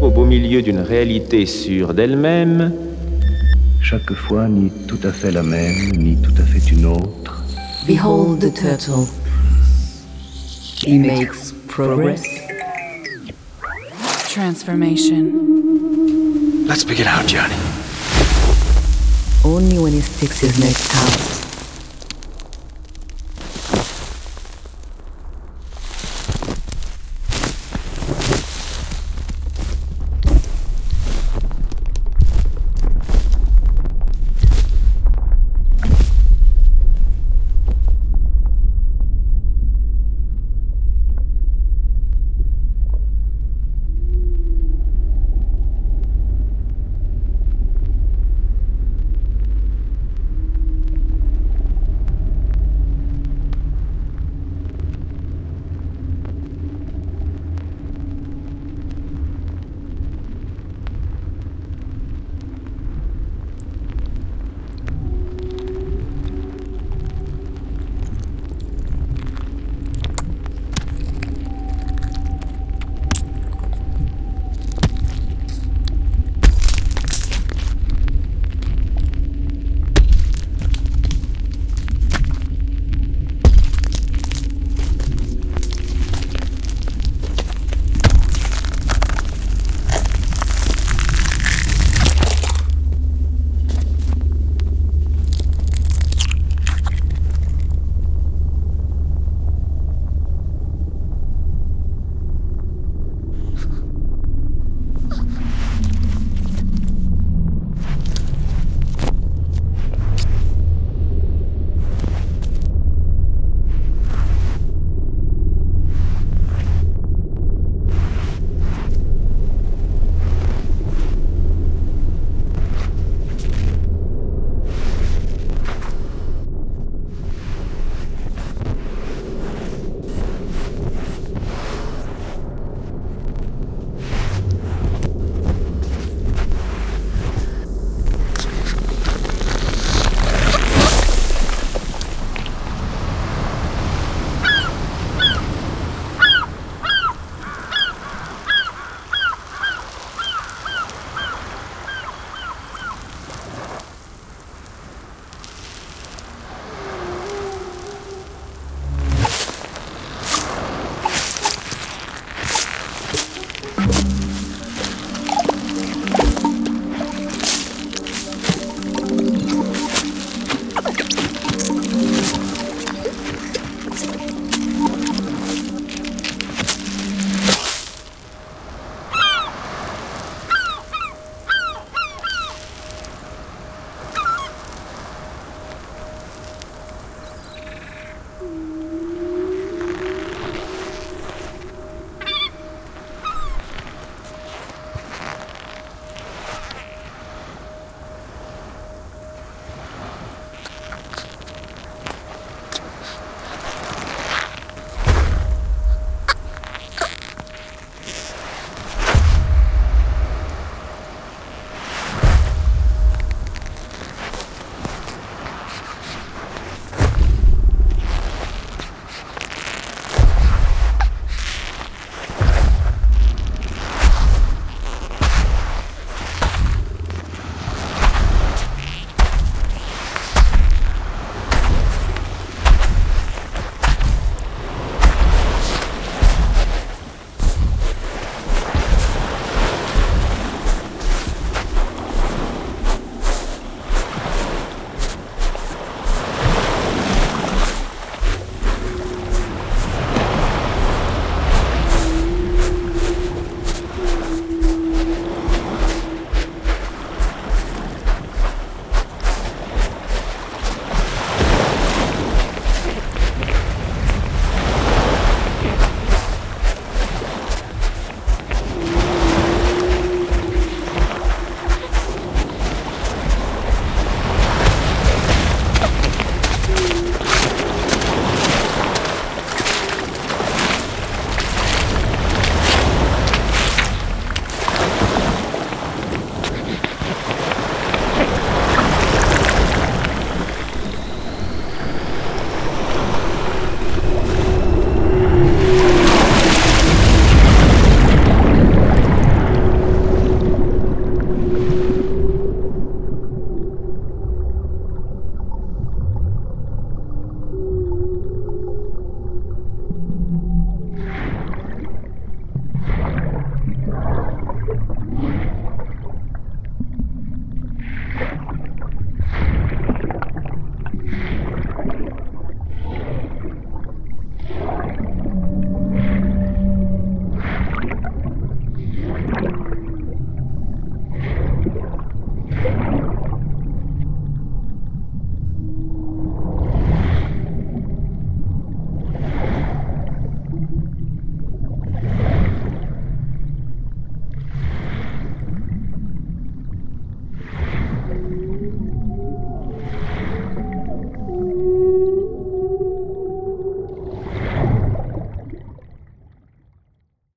Au beau milieu d'une réalité sûre d'elle-même, chaque fois ni tout à fait la même, ni tout à fait une autre. Behold the turtle. He makes progress. Transformation. Let's begin our journey. Only when he sticks his neck out.